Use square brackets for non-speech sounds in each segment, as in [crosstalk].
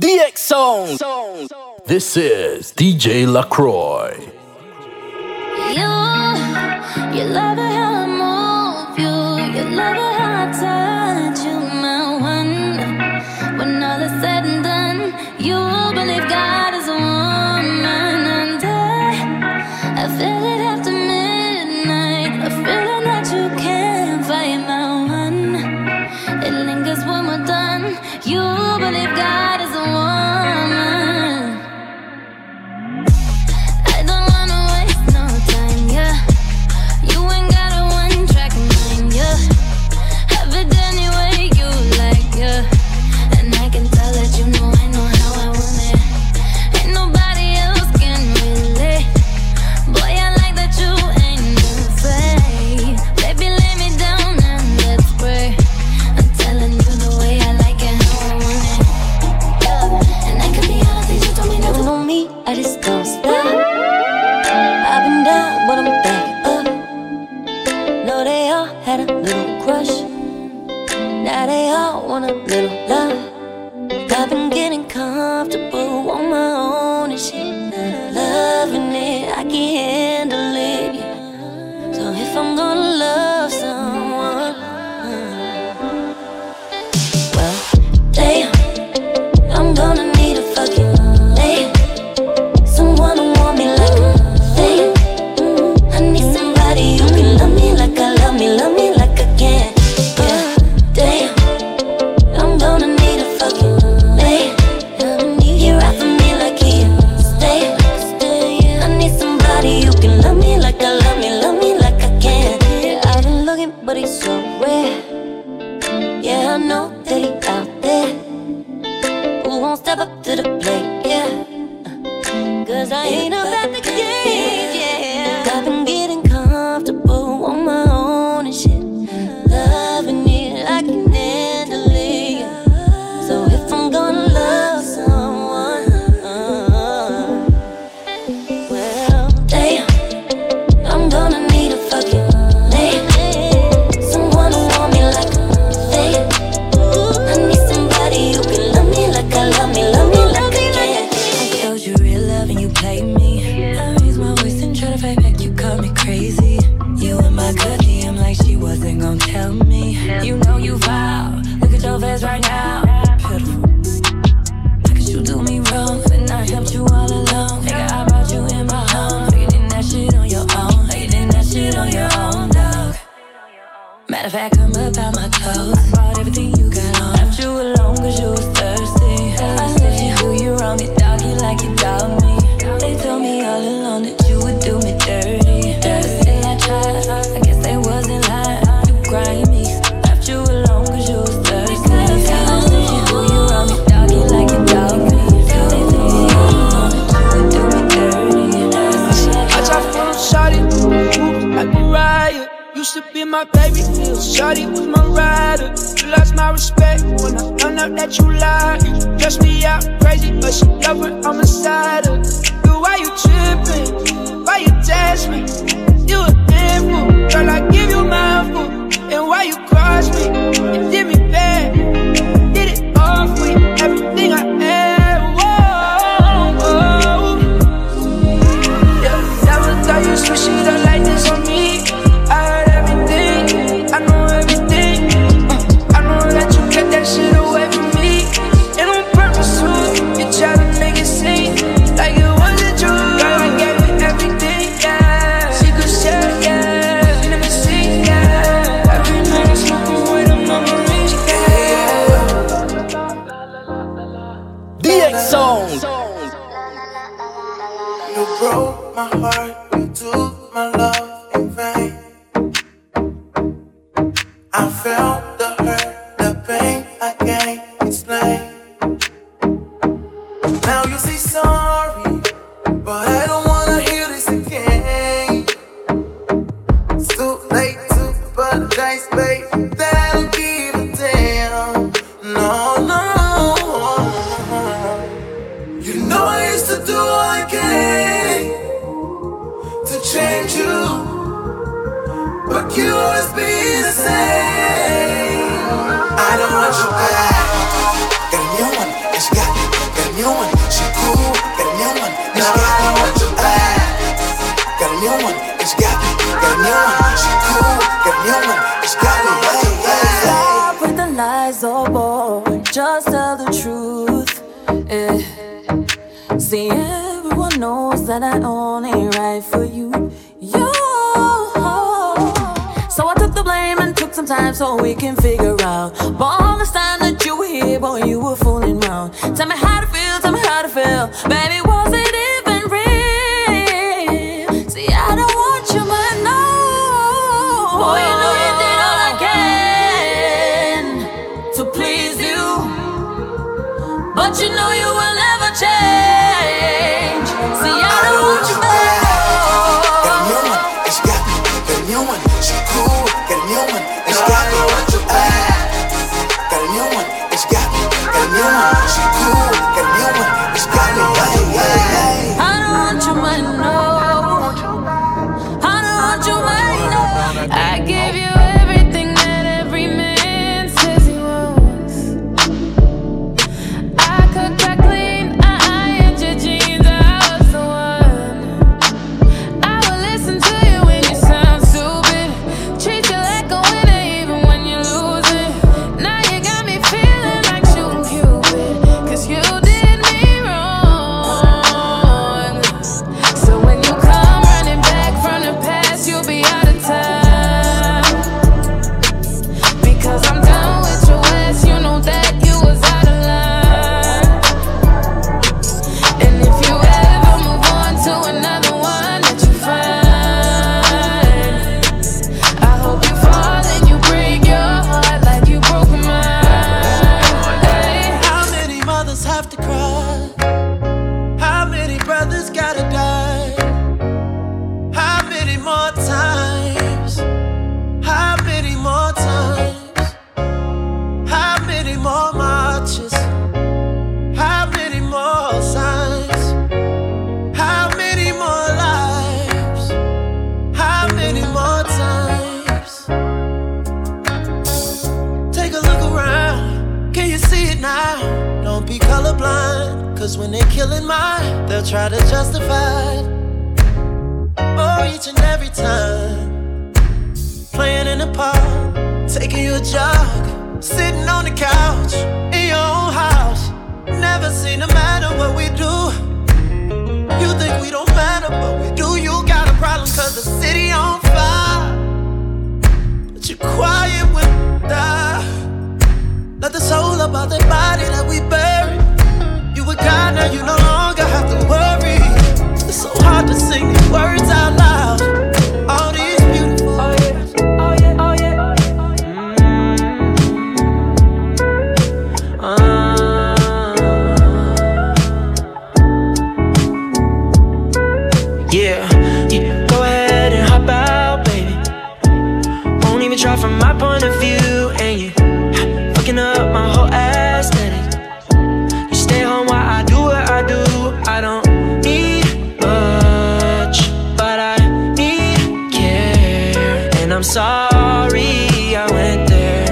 DX Zone. This is DJ LaCroix. But Cause when they're killing mine, they'll try to justify it. Oh, each and every time. Playing in the park, taking you a jog, sitting on the couch in your own house. Never seen a matter what we do. You think we don't matter, but we do. You got a problem, cause the city on fire. But you're quiet when we die. Not the soul about the body that we buried with God, now you no longer have to worry. It's so hard to sing these words out loud. sorry I went there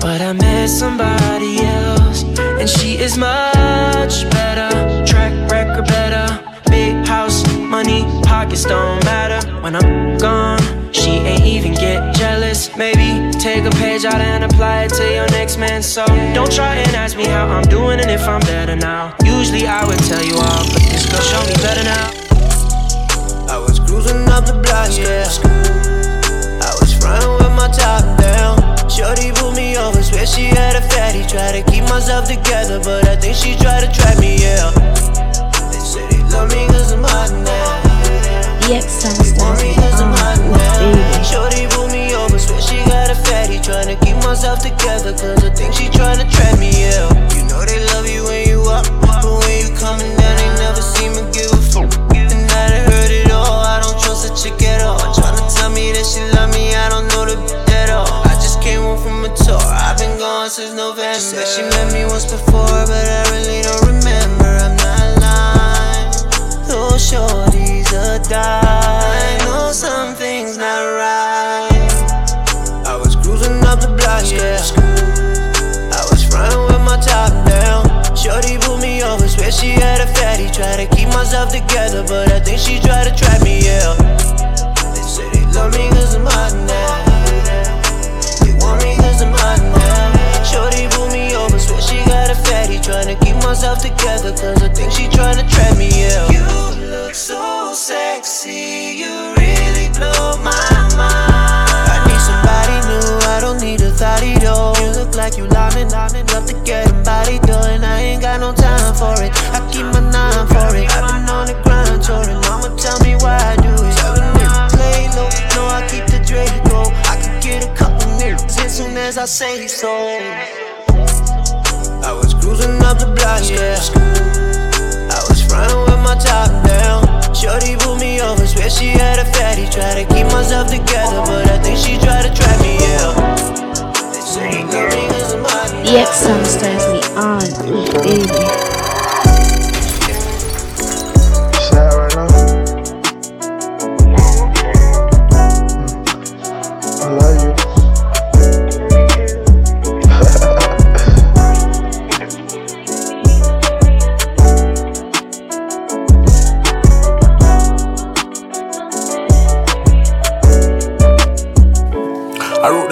But I met somebody else And she is much better. Track record better Big house, money, pockets don't matter. When I'm gone, she ain't even get jealous. Maybe take a page out and apply it to your next man. So don't try and ask me how I'm doing and if I'm better now. Usually I would tell you all, but this girl show me better now. I was cruising up the block, yeah. Riding with my top down. Shorty pulled me over, swear she had a fatty. Try to keep myself together, but I think she tried to trap me, yeah. They say they love me cause I'm hot now. EXO me Trying to keep myself together, cause I think she tried to trap me, yeah. You know they love you scale. I was frontin' with my top down. Shorty pulled me over, swear she had a fatty. Try to keep myself together, but I think she tried to trap me, yeah. They say they love me cause I'm hot now. They want me I'm hot now. Shorty pulled me over, swear she got a fatty. Trying to keep myself together, cause I think she trying to trap me, yeah. Like you lining up to get body done. I ain't got no time for it. I keep my nine for it. I've been on the grind, touring. Mama tell me why I do it. Seven niggas play low, no, I keep the Draco. I could get a couple niggas as soon as I say so. I was cruising up the block, yeah. I was frontin' with my top down. Shorty pulled me over, swear she had a fatty. Try to keep myself together, but I think she tried to trap me, yeah. They say you EX Songster has me on. Baby.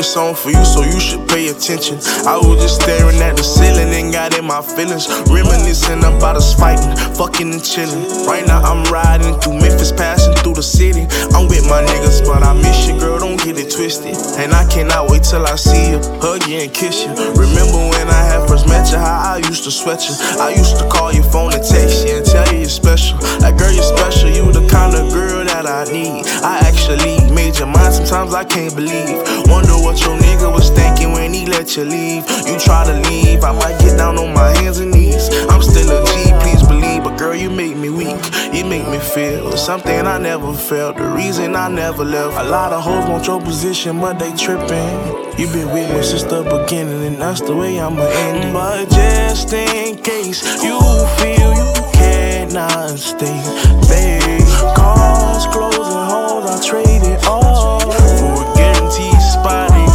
This song for you, so you should pay attention. I was just staring at the ceiling and got in my feelings. Reminiscing about us fighting, fucking and chilling. Right now I'm riding through Memphis, passing through the city. I'm with my niggas, but I miss you, girl, don't get it twisted. And I cannot wait till I see you, hug you and kiss you. Remember when I had first met you, how I used to sweat you. I used to call your phone and text you and tell you you're special. Like, girl, you're special, you the kind of girl that I need. I actually made your mind, sometimes I can't believe. Wonder what your nigga was thinking when he let you leave. You try to leave, I might get down on my hands and knees. I'm still a G, please believe, but girl, you make me weak. You make me feel something I never felt. The reason I never left. A lot of hoes want your position, but they tripping. You been with me since the beginning, and that's the way I'ma end it. But just in case you feel you cannot stay, babe. Cars closing, homes I traded all for a guaranteed spot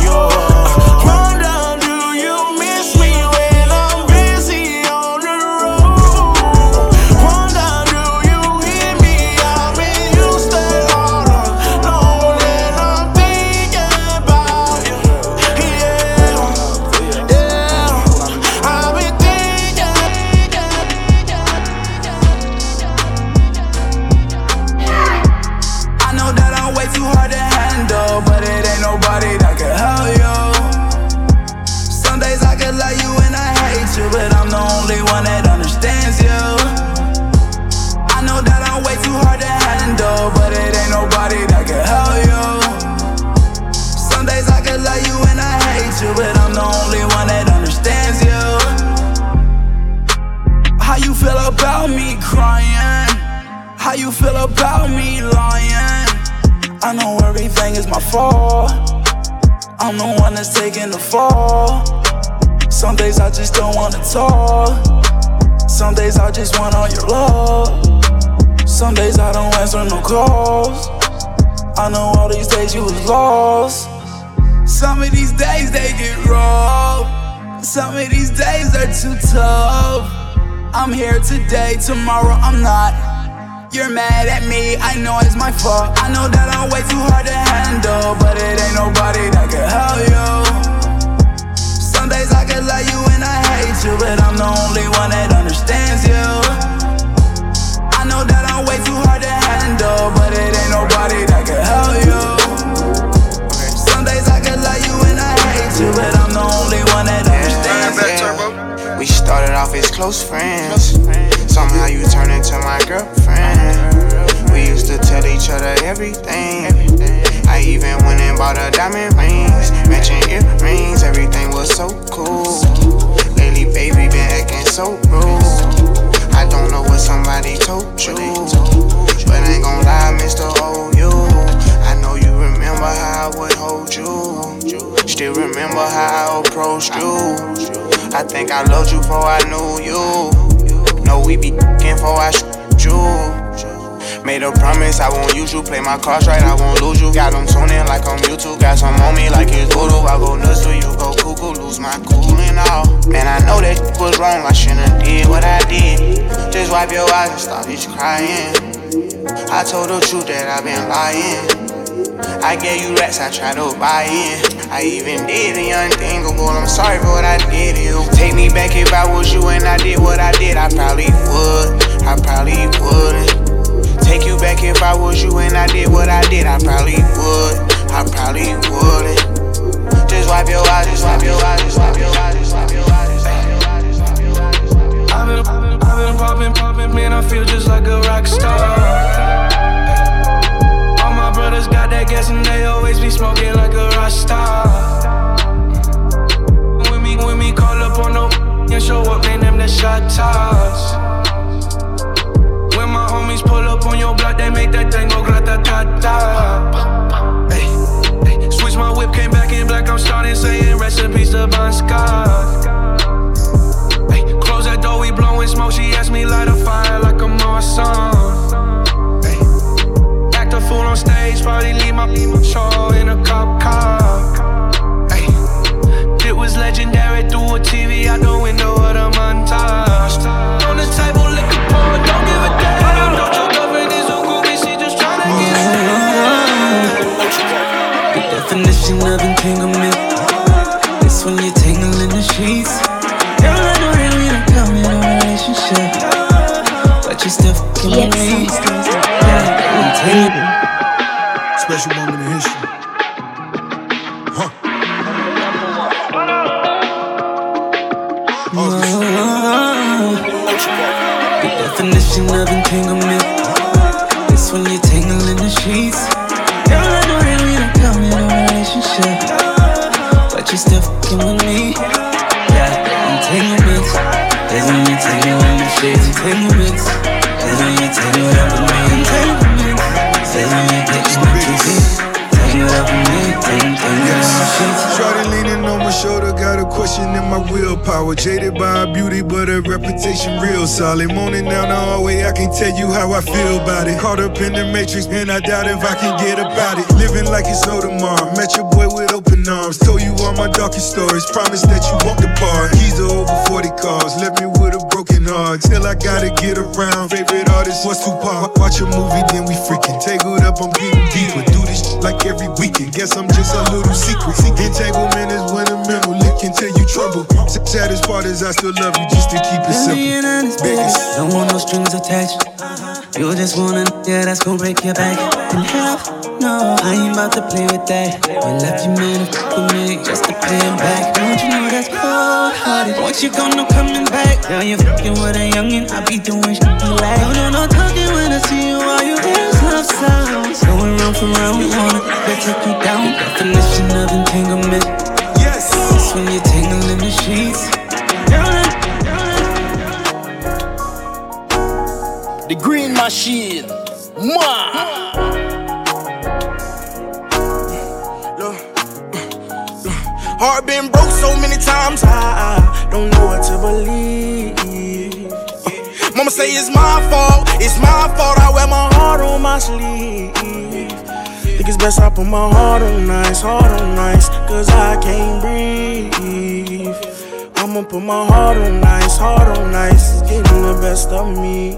you, but I'm the only one that understands you. How you feel about me crying? How you feel about me lying? I know everything is my fault. I'm the one that's taking the fall. Some days I just don't wanna talk. Some days I just want all your love. Some days I don't answer no calls. I know all these days you was lost. Some of these days they get rough. Some of these days are too tough. I'm here today, tomorrow I'm not. You're mad at me, I know it's my fault. I know that I'm way too hard to handle, but it ain't nobody that can help you. Some days I can love you and I hate you, but I'm the only one that understands you. I know that I'm way too hard to handle, but it ain't nobody you, but I'm the only one that understands you. We started off as close friends. Somehow you turned into my girlfriend. We used to tell each other everything. I even went and bought her diamond rings, matching earrings. Everything was so cool. Lately, baby, been acting so rude. I don't know what somebody told you, but I ain't gon' lie, Mr. OU. Oh, I know you remember how I would hold you. Still remember how I approached you. I think I loved you before I knew you. Know we be f***ing before I shoot you. Made a promise I won't use you. Play my cards right, I won't lose you. Got them tuning like I'm YouTube. Got some on me like it's voodoo. I go nuts till you go cuckoo. Lose my cool and all. Man, I know that was wrong. I shouldn't did what I did. Just wipe your eyes and stop this crying. I told the truth that I've been lying. I gave you rats, I tried to buy in. I even did the unthinkable. I'm sorry for what I did to you. Take me back if I was you and I did what I did. I probably would. I probably wouldn't. Take you back if I was you and I did what I did. I probably would. I probably wouldn't. Just wipe your eyes, just wipe your eyes, just wipe your eyes, just wipe your eyes. I've been, I've been, popping, popping, man. I feel just like a rock star brothers got that gas and they always be smoking like a rasta. When me, when me call up on no and show up, man, them the shot toss. When my homies pull up on your block, they make that thing go grata ta ta. Switch my whip, came back in black. I'm starting saying recipes to Bon Scott. Hey, close that door, we blowing smoke. She asked me light a fire like a Morrison fool on stage, probably leave my show in a cop car. Hey, it was legendary through a TV out the window of the Montage. You still fucking with me. Yeah, entanglements is when you tangle in the sheets. Entanglements is when you tangle up with me. Entanglements is when you Shorty leaning on my shoulder, got a question in my willpower. Jaded by her beauty, but her reputation real solid. Moaning down the hallway, I can tell you how I feel about it. Caught up in the matrix, and I doubt if I can get about it. Living like it's no tomorrow. Met your boy with open arms. Told you all my darkest stories. Promise that you won't depart. Keys are over 40 cars. Left me with a broken heart. Till I gotta get around. Favorite artist was Tupac. Watch a movie, then we freaking. Tangled up, I'm getting deeper. Do this like every weekend. Guess I'm just a little secret. Entanglement is when a mental lick can tell you trouble. Saddest part is I still love you just to keep it simple. Biggest. Don't want no strings attached. You just wanna, yeah, that's gonna break your back. And half, no, I ain't about to play with that. You left your man fuck with me just to pay him back. Don't you know that's cold hearted? Once you go, no coming back. Now you're fucking with a youngin', I be doing shit you like. No, no, no talking when I see you, all you hear is love sounds. Going round for round, we wanna get take you down. Definition of entanglement. Yes. It's when you tangle in the sheets. The Green Machine. Mwah. Heart been broke so many times, I don't know what to believe. Mama say it's my fault, it's my fault. I wear my heart on my sleeve. Think it's best I put my heart on nice, heart on nice, cause I can't breathe. I'ma put my heart on nice, heart on nice, it's getting the best of me.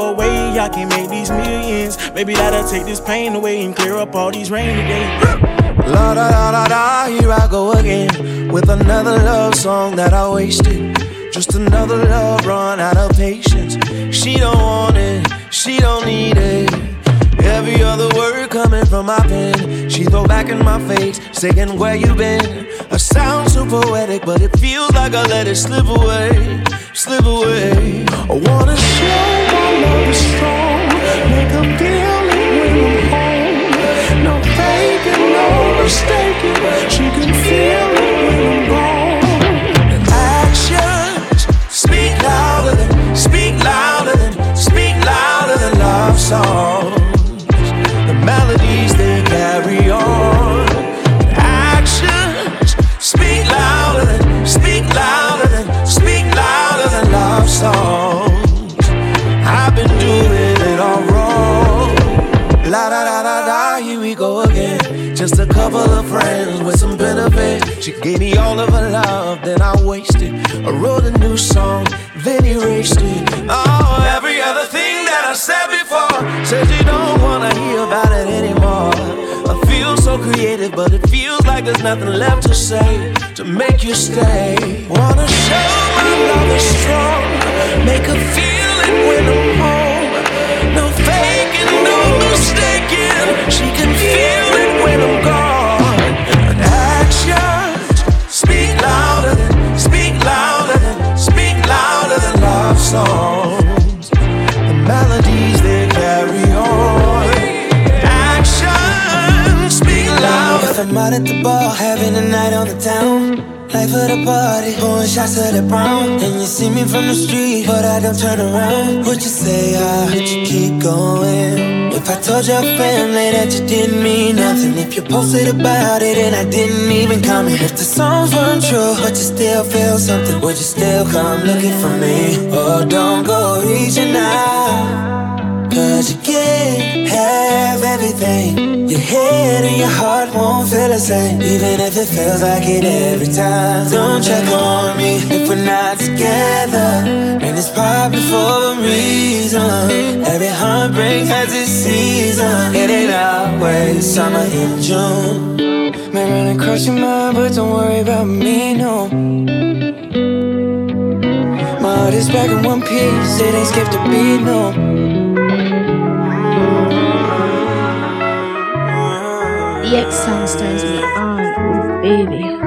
a way I can make these millions. Maybe that'll take this pain away and clear up all these rainy days. [gasps] La da da da da, here I go again with another love song that I wasted. Just another love run out of patience. She don't want it, she don't need it. Every other word coming from my pen, she throw back in my face, saying where you been. I sound so poetic, but it feels like I let it slip away, slip away. I wanna show my love is strong, make them feel it when I'm home. No faking, no mistaking, she can with some benefit. She gave me all of her love, then I wasted. I wrote a new song, then erased it. Oh, every other thing that I said before says you don't wanna hear about it anymore. I feel so creative, but it feels like there's nothing left to say to make you stay. Wanna show my love is strong, make her feel it when I'm home. I'm out at the bar, having a night on the town. Life of the party, pouring shots of the brown. And you see me from the street, but I don't turn around. Would you say I would you keep going? If I told your family that you didn't mean nothing, if you posted about it and I didn't even comment, if the songs weren't true, but you still feel something, would you still come looking for me? Oh, don't go reaching out. Cause you can't have everything. Your head and your heart won't feel the same. Even if it feels like it every time. Don't check on me if we're not together. And it's probably for a reason. Every heartbreak has its season. It ain't always summer in June. May run across your mind, but don't worry about me, no. My heart is back in one piece, it ain't skipped a beat, no. The X sound turns me on, baby.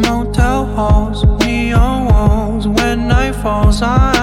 motel halls, neon walls. When night falls, I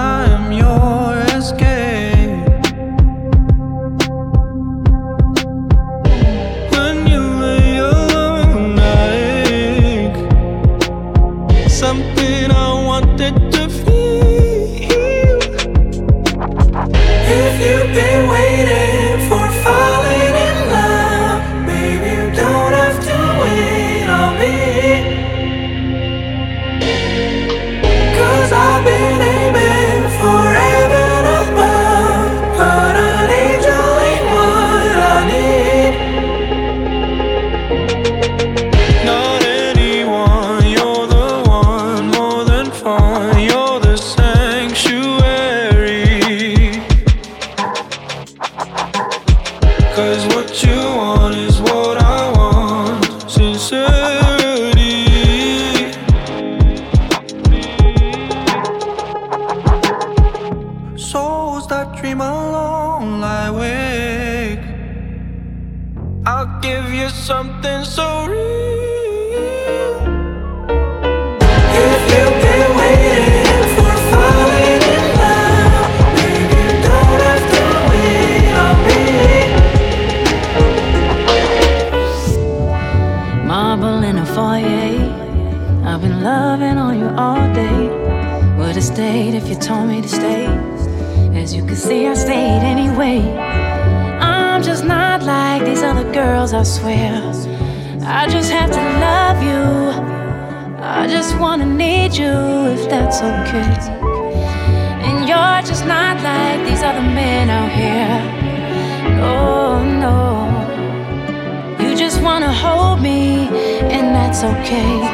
okay.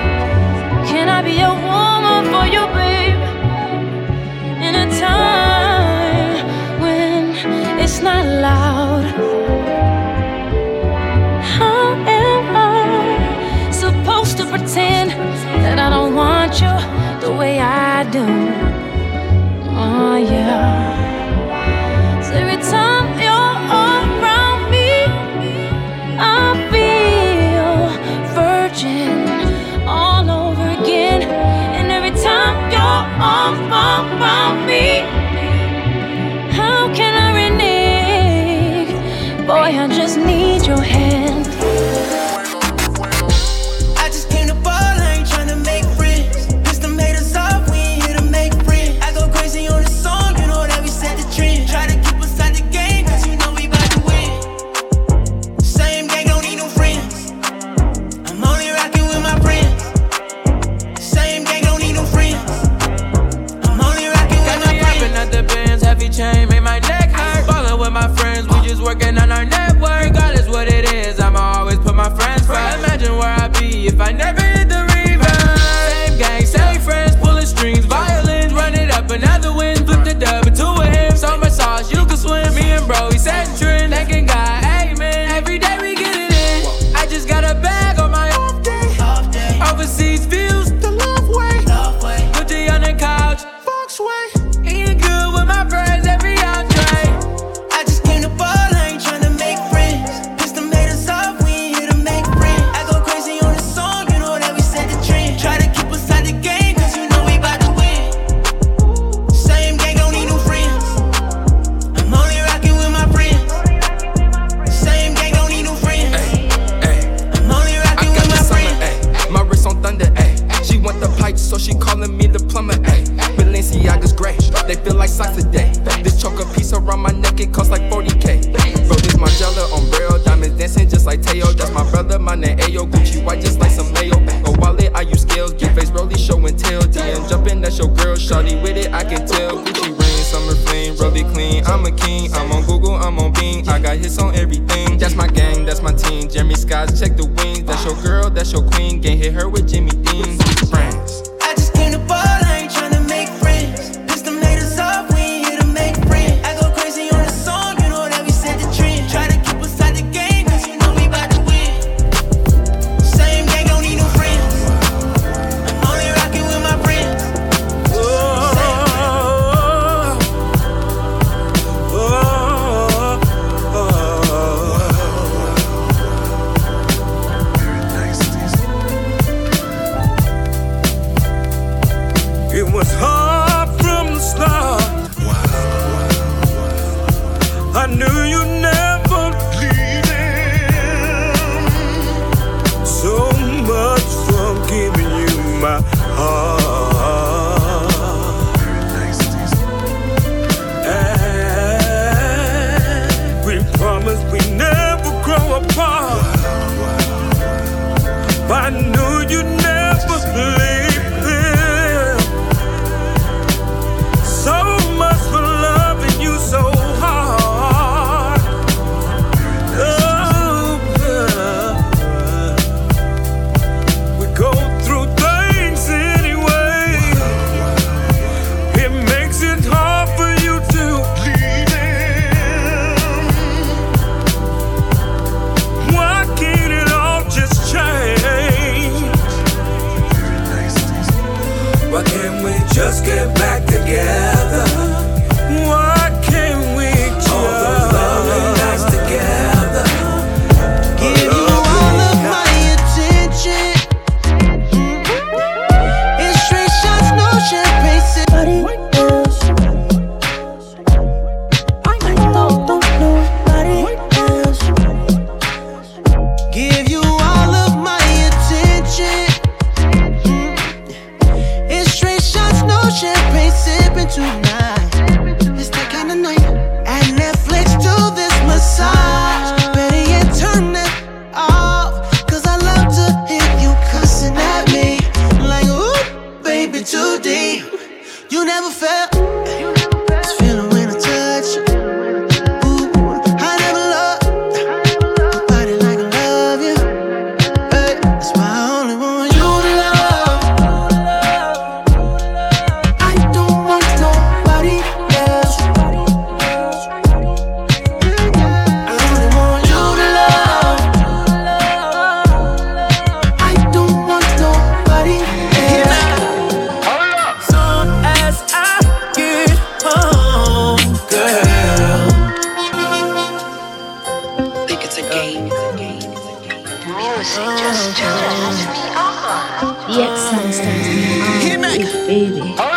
Stands me baby.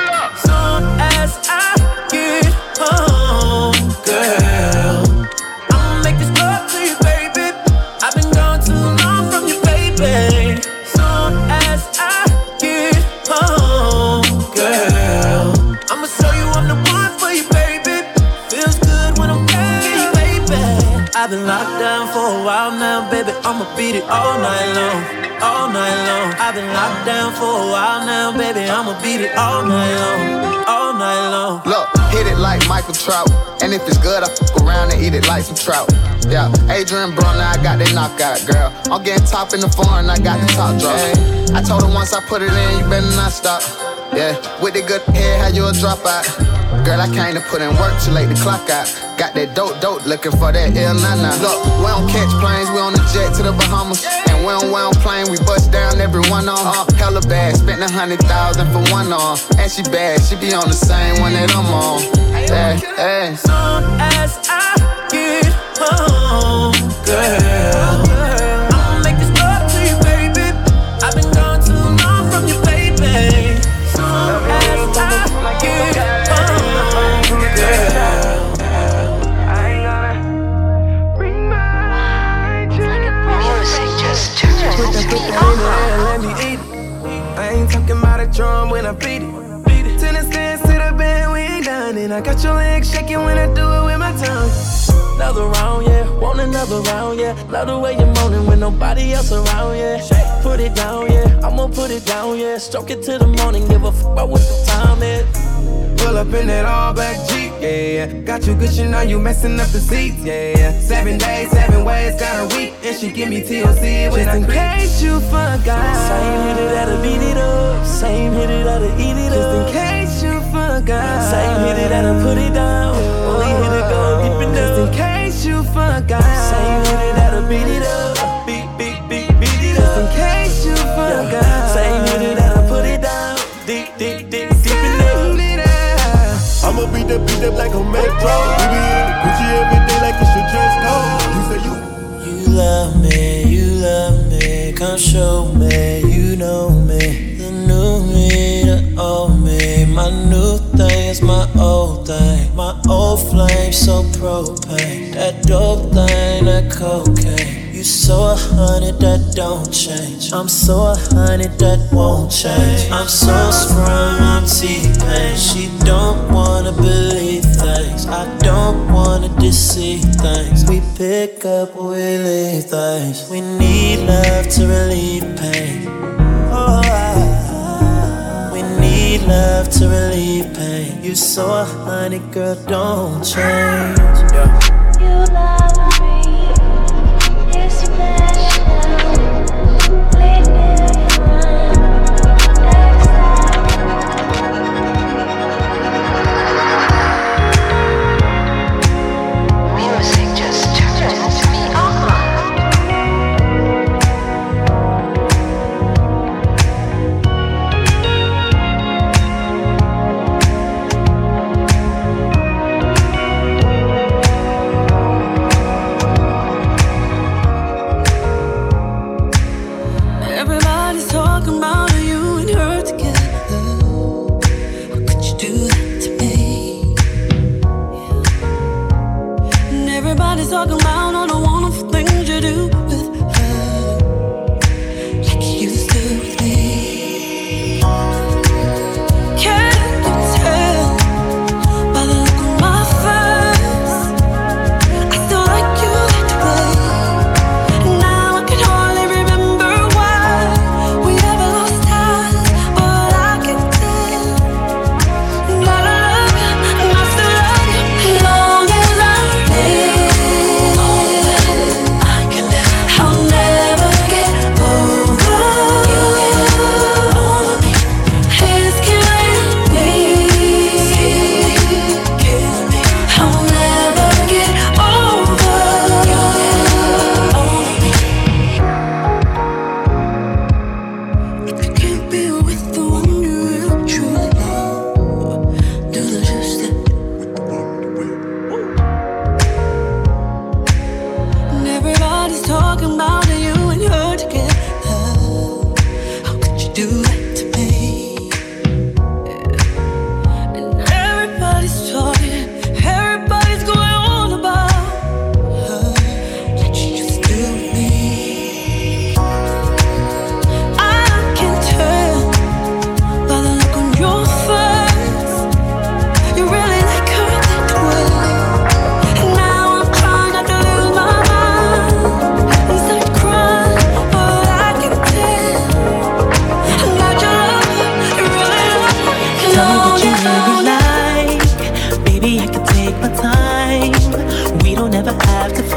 I'ma beat it all night long, all night long. I've been locked down for a while now, baby. I'ma beat it all night long, all night long. Look, hit it like Michael Trout. And if it's good, I fuck around and eat it like some trout. Yeah, Adrien Broner, I got that knockout, girl. I'm getting top in the foreign, I got the top drop. I told her once I put it in, you better not stop. Yeah, with the good hair, how you a dropout. Girl, I to put in work too late to clock out. Got that dope, dope, looking for that ill nana. Look, we don't catch planes, we on the jet to the Bahamas. And we don't, we don't plane, we bust down every one on. Uh, hella bad, spent a hundred thousand for one on. And she bad, she be on the same one that I'm on. Hey, hey. Soon as I get home, girl. I beat it. Beat it. Tennis stands to the bed, we ain't done. And I got your legs shaking when I do it with my tongue. Another round, yeah. Want another round, yeah. Love the way you're moaning with nobody else around, yeah. Put it down, yeah. I'ma put it down, yeah. Stroke it to the morning, give a fuck about what the time is. Pull up in that all black Jeep, yeah, yeah. Got you good, now you messing up the seats, yeah, yeah. Seven days, seven ways, got a week, and she give me TLC when Just in case you forgot. Same hit it, that'll beat it up. Same hit it, that'll eat it up. Just in case you forgot. Same hit it, that'll put it down. Only hit it, go deep and Just in case you forgot. Same hit it, that'll beat it up. Beat, beat, beat, beat it Just in case you forgot. Same hit it, that'll put it down. Deep, deep, deep, beat the beat up like a metro. We be in Gucci every day like it's your dress code. You say you You love me, you love me, come show me, you know me. The new me, the old me. My new thing is my old thing. My old flame, so propane. That dope thing, that cocaine. You so a hundred that don't change. I'm so a hundred that won't change. I'm so sprung, I'm T-Pain. She don't wanna believe things. I don't wanna deceive things. We pick up, we leave things. We need love to relieve pain. Oh, I, we need love to relieve pain. You so a honey, girl, don't change. You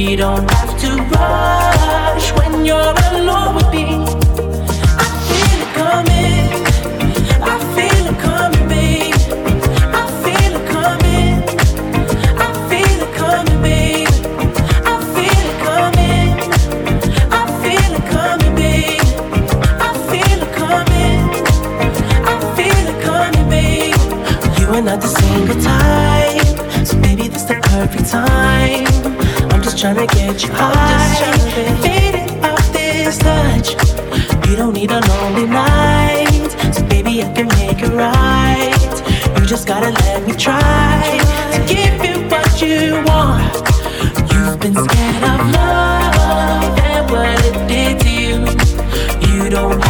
We don't have to rush when you're alone with me. I'm just tryna get you high, faded off this touch. You don't need a lonely night, so baby I can make it right. You just gotta let me try to give you what you want. You've been scared of love and what it did to you. You don't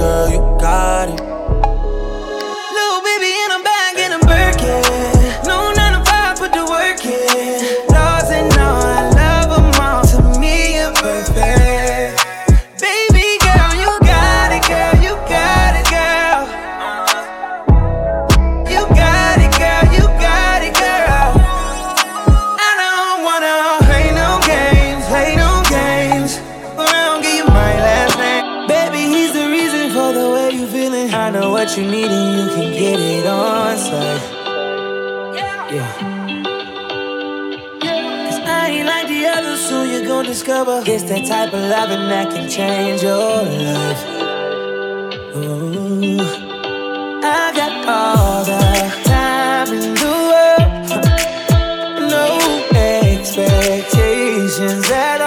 gon' discover it's that type of loving that can change your life. Ooh. I got all the time in the world, no expectations at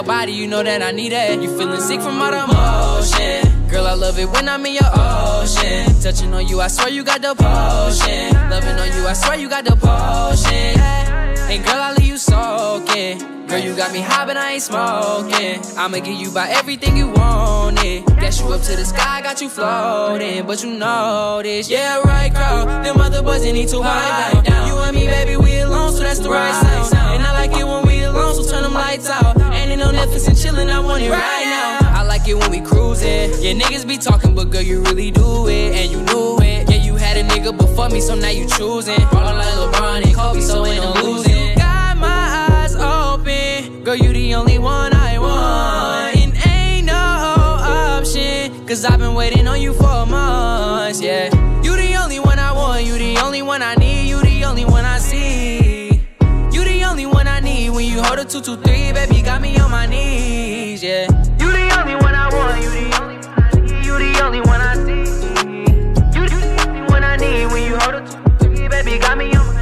your body, you know that I need it. You feeling sick from all the motion. Girl, I love it when I'm in your ocean. Touching on you, I swear you got the potion. Loving on you, I swear you got the potion. And girl, I leave you soaking. Girl, you got me high, but I ain't smoking. I'ma give you by everything you wanted. Guess you up to the sky, got you floating. But you know this, yeah, right, crowd. Them other boys, they need to high down. You and me, baby, we alone, so that's the right sound. And I like it when we alone, so turn them lights out. Ain't no Netflix and chillin', I want it right now. I like it when we cruising. Yeah, niggas be talking, but girl, you really do it, and you knew it. Yeah, you had a nigga before me, so now you choosing. Ballin' like LeBron and Kobe, so ain't no losing. Got my eyes open, girl, you the only one I want. And ain't no option, cause I've been waiting on you for months, yeah. You the only one I want, you the only one I need, you the only one I see. You hold a two, two, three, baby, got me on my knees, yeah. You the only one I want, you the only one I need, you the only one I see. You the only one I need when you hold a two, two, three, baby, got me on my knees,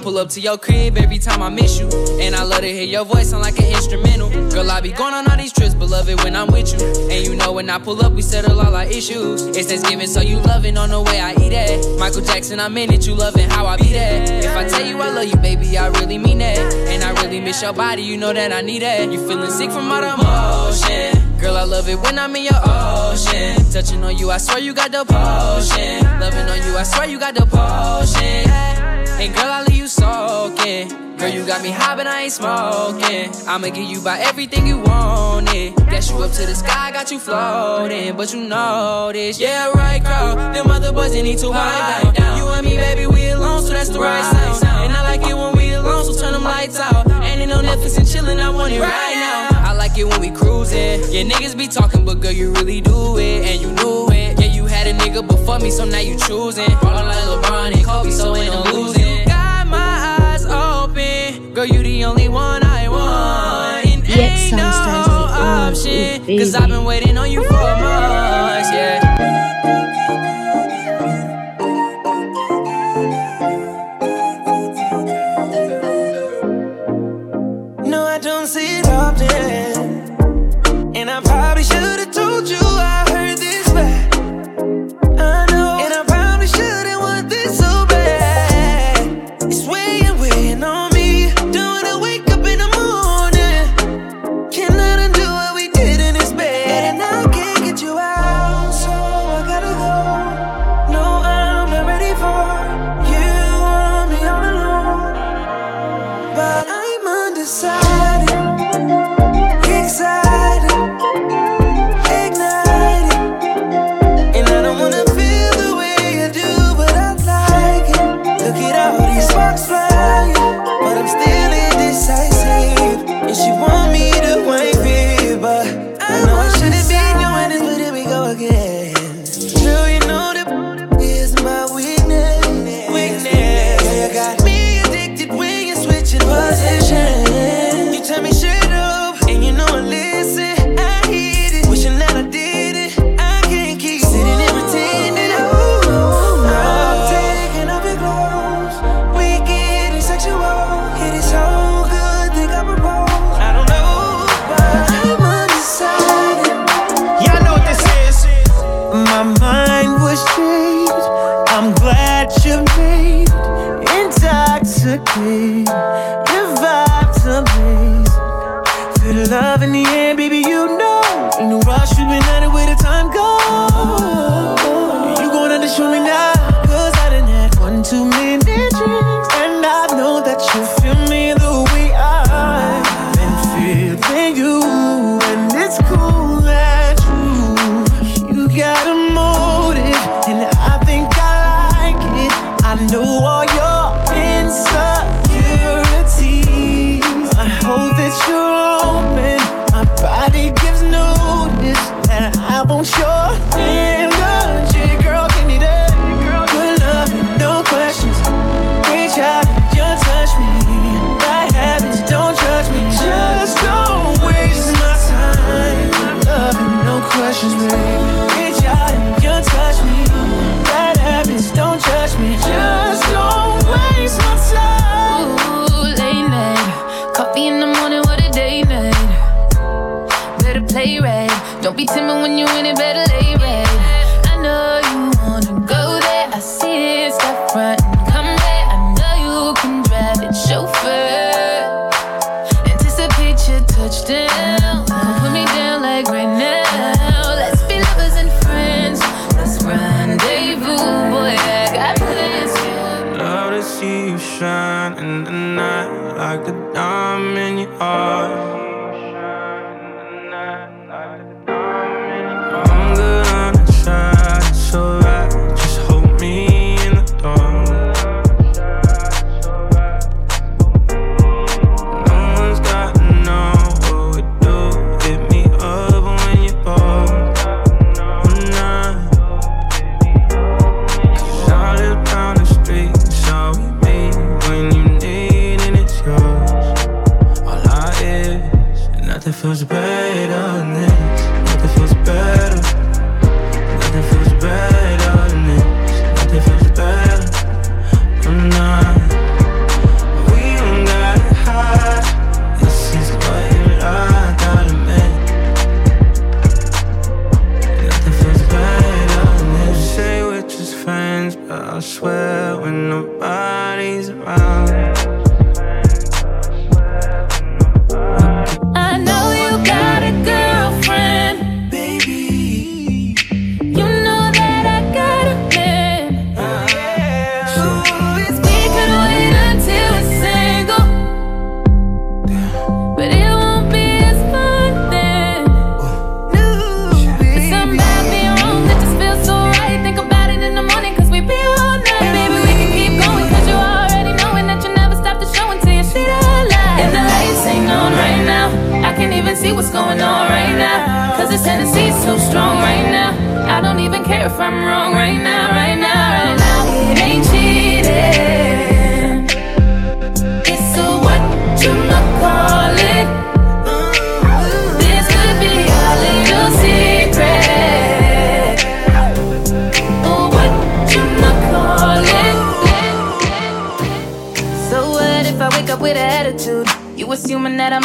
pull up to your crib every time I miss you. And I love to hear your voice sound like an instrumental. Girl, I be going on all these trips, but love it when I'm with you. And you know when I pull up, we settle all our issues. It's Thanksgiving, so you loving on the way I eat it. Michael Jackson, I'm in it, you loving how I be there. If I tell you I love you, baby, I really mean that. And I really miss your body, you know that I need it. You feeling sick from all the motion. Girl, I love it when I'm in your ocean. Touching on you, I swear you got the potion. Loving on you, I swear you got the potion. And girl, I leave you soaking. Girl, you got me high, but I ain't smoking. I'ma give you by everything you wanted. Guess you up to the sky, got you floating. But you know this, yeah, right, girl. Them other boys, they need to high down. You and me, baby, we alone, so that's the right sound. And I like it when we alone, so turn them lights out. And ain't no Netflix and chillin', I want it right now. I like it when we cruising. Yeah, niggas be talking, but girl, you really do it, and you knew it. Yeah, you had a nigga before me, so now you choosing. Ballin' like LeBron and Kobe, so ain't no losing. Girl, you the only one I want. And ain't no Sound Stars with the arms, option, cause I've been waiting on you for months, yeah.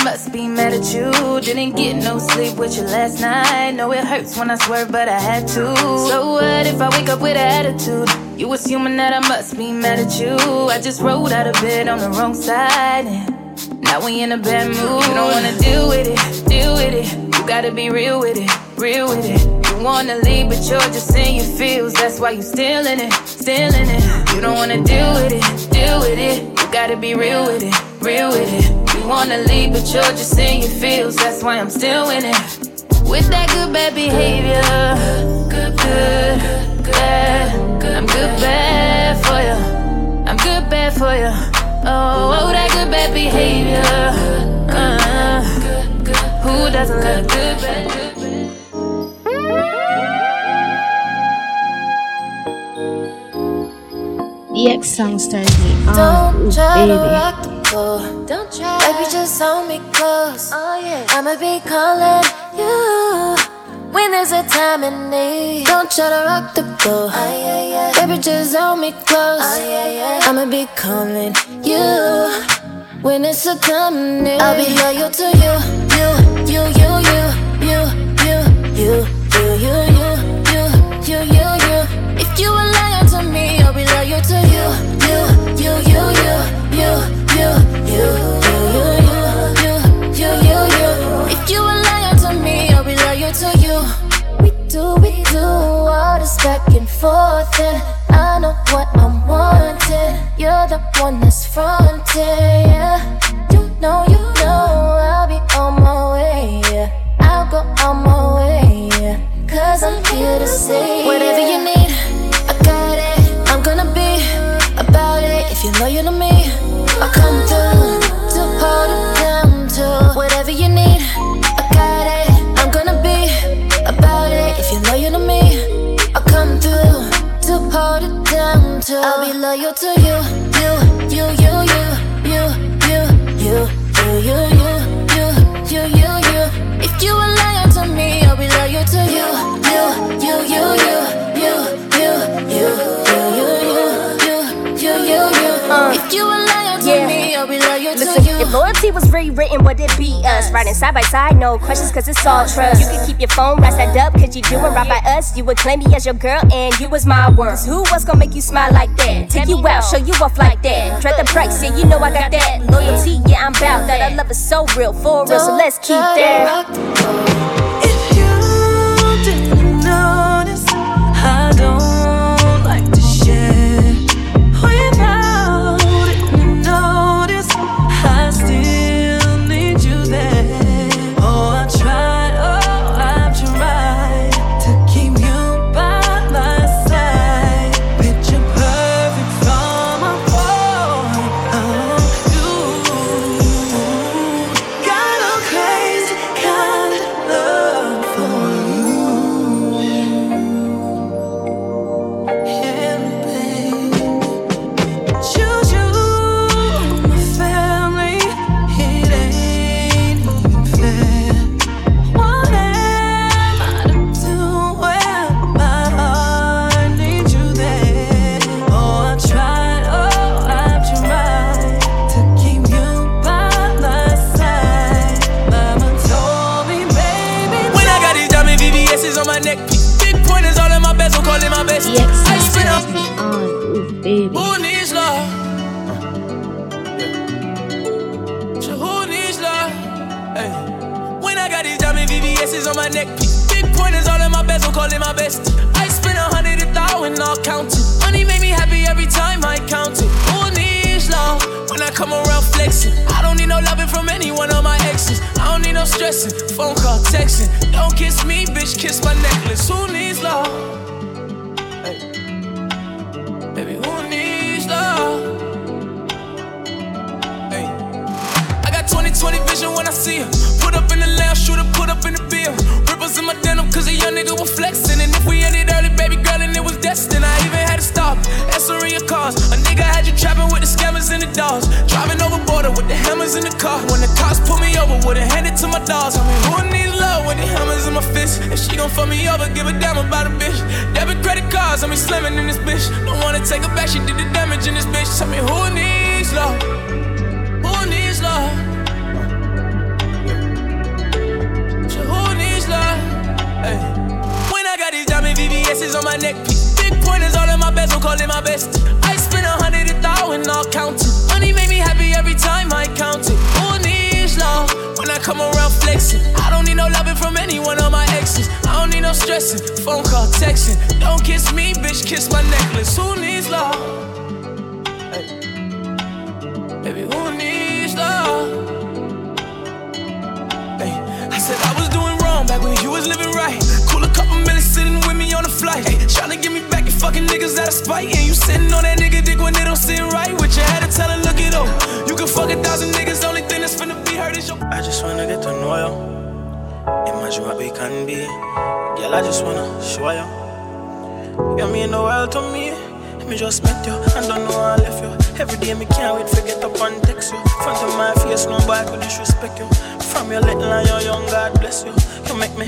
Must be mad at you. Didn't get no sleep with you last night. Know it hurts when I swear, but I had to. So what if I wake up with an attitude? You assuming that I must be mad at you. I just rolled out of bed on the wrong side. And now we in a bad mood. You don't wanna deal with it, deal with it. You gotta be real with it, real with it. You wanna leave, but you're just in your feels. That's why you still in it, still in it. You don't wanna deal with it, deal with it. You gotta be real with it, real with it. Wanna leave, but you're just in your feels. That's why I'm still in it. With that good bad behavior, good, good, bad. I'm good bad for you. I'm good bad for you. Oh, oh that good bad behavior. Uh, who doesn't love good bad? The X songsters me on. Don't Ooh, try to baby. Rock. Don't try. Baby, just hold me close. Oh yeah. I'ma be calling you when there's a time in need. Don't try to rock the boat. Oh yeah, yeah. Baby, just hold me close. Oh yeah, yeah. I'ma be calling you when it's a time in need. I'll be loyal to you, you, you, you, you, you, you, you, you, you, you, back and forth, and I know what I'm wanting. You're the one that's fronting, yeah. You know, you know, I'll be on my way, yeah. I'll go on my way, I'm here to whatever you need, I got it. I'm gonna be about it. If you're loyal to me, loyal to you, rewritten, would it be us? Riding side by side, no questions, cause it's all trust. You can keep your phone right side up, cause you doing right by us. You would claim me as your girl, and you was my world. 'Cause who was gonna make you smile like that? Take you out, show you off like that. Dread the price, yeah, you know I got that. Loyalty, yeah, I'm bout that. I love is so real, for real, so let's keep that. Up. Who needs love? So who needs love? Hey. When I got these diamond VVS's on my neck, big pointers all in my bezel, calling my best. I spend a hundred a thousand, all counting. Money make me happy every time I count it. Who needs love? When I come around flexing, I don't need no loving from any one of my exes. I don't need no stressing, phone call, texting. Don't kiss me, bitch, kiss my necklace. Who needs love? 20 vision when I see her. Put up in the lounge, up put up in the bill, Ripples in my denim, cause a young nigga was flexing. And if we ended early, baby girl, and it was destined. I even had to stop, answering your cars, A nigga had you trapping with the scammers and the dogs. Driving over border with the hammers in the car. When the cops pull me over, would've handed to my dogs. I mean, who needs love with the hammers in my fist? If she gon' fuck me over, give a damn about a bitch. Debit credit cards, I'm be slamming in this bitch. Don't wanna take her back, she did the damage in this bitch. Tell me who needs love. VVS's on my neck, big pointers all in my bezel, calling my best. I spend a hundred a thousand, all counting. Money make me happy every time I count it. Who needs love? When I come around flexing, I don't need no loving from any one of my exes. I don't need no stressing, phone call, texting. Don't kiss me, bitch, kiss my necklace. Who needs love? Baby, who needs love? Hey, I said I was doing wrong back when you was living right. Cool a couple minutes sitting with me on the flight. Tryna get me back, you fucking niggas out of spite. And you sitting on that nigga dick when they don't sit right with you. Had to tell her, look it up. You can fuck a thousand niggas, only thing that's finna be heard is your. I just wanna get to know you. Imagine what we can be. Girl, I just wanna show you. You mean the world to me. Me just met you and don't know I left you. Every day me can't wait to get up and text you. Front of my face, nobody could disrespect you. From your little and your young, God bless you. You make me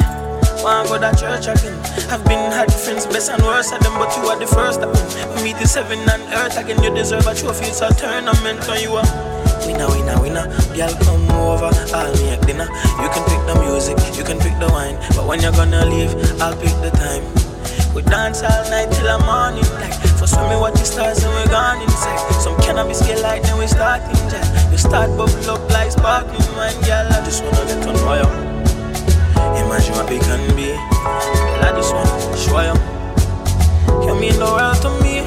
wanna go to church again. I've been had friends, best and worst of them, but you are the first of them. We meet in heaven and earth again. You deserve a trophy, it's a tournament when you are. Winner, winner, winner. Girl, come over, I'll make dinner. You can pick the music, you can pick the wine. But when you're gonna leave, I'll pick the time. We dance all night till the morning like For swimming watch the stars and we're gone inside Some cannabis get light then we start enjoy You start bubble up like sparkling wine Girl, I just wanna get on fire Imagine what we can be. I just wanna show you. You mean the world to me?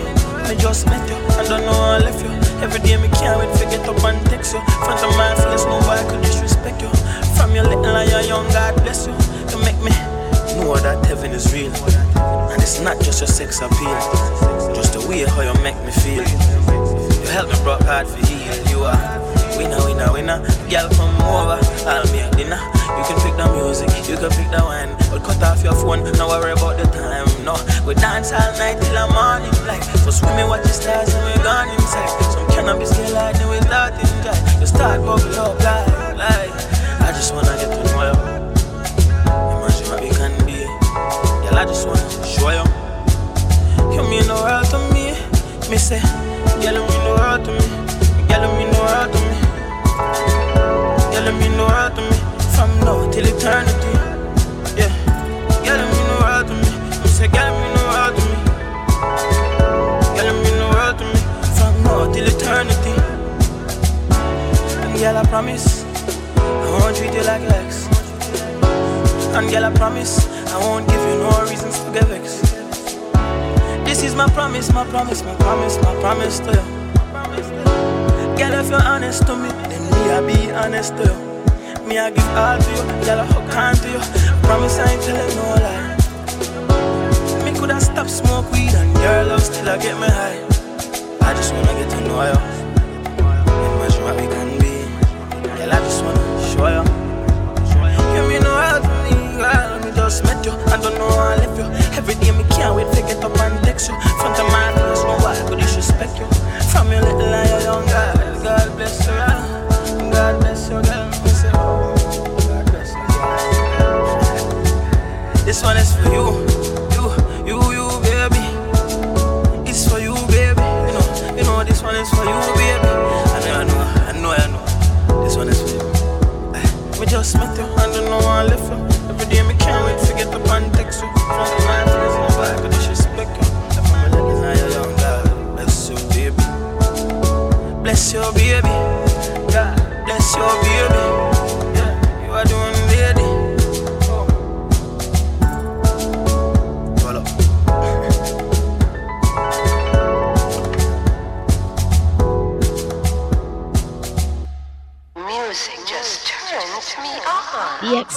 I just met you, I don't know how I left you. Every day me can't wait to get up and text you. Front of my face, nobody could disrespect you. From your little and your young, God bless you. You make me know that heaven is real. And it's not just your sex appeal. Just the way how you make me feel. You help me broke hard for heal. You are winner, winner, winner Girl come over, I'll make dinner You can pick the music, you can pick the wine But cut off your phone, now worry about the time No, we dance all night till the morning light. So swimming, watch the stars and we're gone inside. Some cannabis get light and we start enjoy. You start bubble up like, like. I just wanna get to know you. Imagine what we can be. Girl, I just wanna show you. You mean the world to me. Me say, girl, you mean the world to me. Girl, you mean the world to me. Girl, you mean the world to me. From now till eternity. Yeah. Girl, you mean the world to me. Me say, girl, you mean the world to me. Girl, you mean the world to me. From now till eternity. And girl, I promise, I won't treat you like Lex. And girl, I promise, I won't give you no reasons to get vexed. This is my promise, my promise, my promise, my promise to you. Honest to you. Me, I give all to you, I hook on to you. Promise I ain't telling no lie. Me coulda stop smoke weed and your love still I get me high. I just wanna get to know you. Imagine what we can be. Girl, I just wanna show you. You mean no to me, girl. Me just met you, I don't know how I left you. Every day me can't wait to get up and text you. Front of my face, no why could disrespect you. From your little and your young girl, God bless you, This one is for you, you, you, you, baby. It's for you, baby. You know, you know, this one is for you, baby. I know, I know, I know, I know. This one is for you. Eh, me just met you, I don't know I left you. Every day me can't wait to get up and text you. Front of my face, no vibe, but disrespect you. I'm a little now you're young girl, bless you, baby. Bless your baby. God, bless your baby.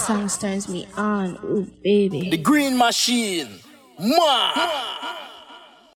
Songs turns me on. Ooh, baby. The Green Machine. Mwah!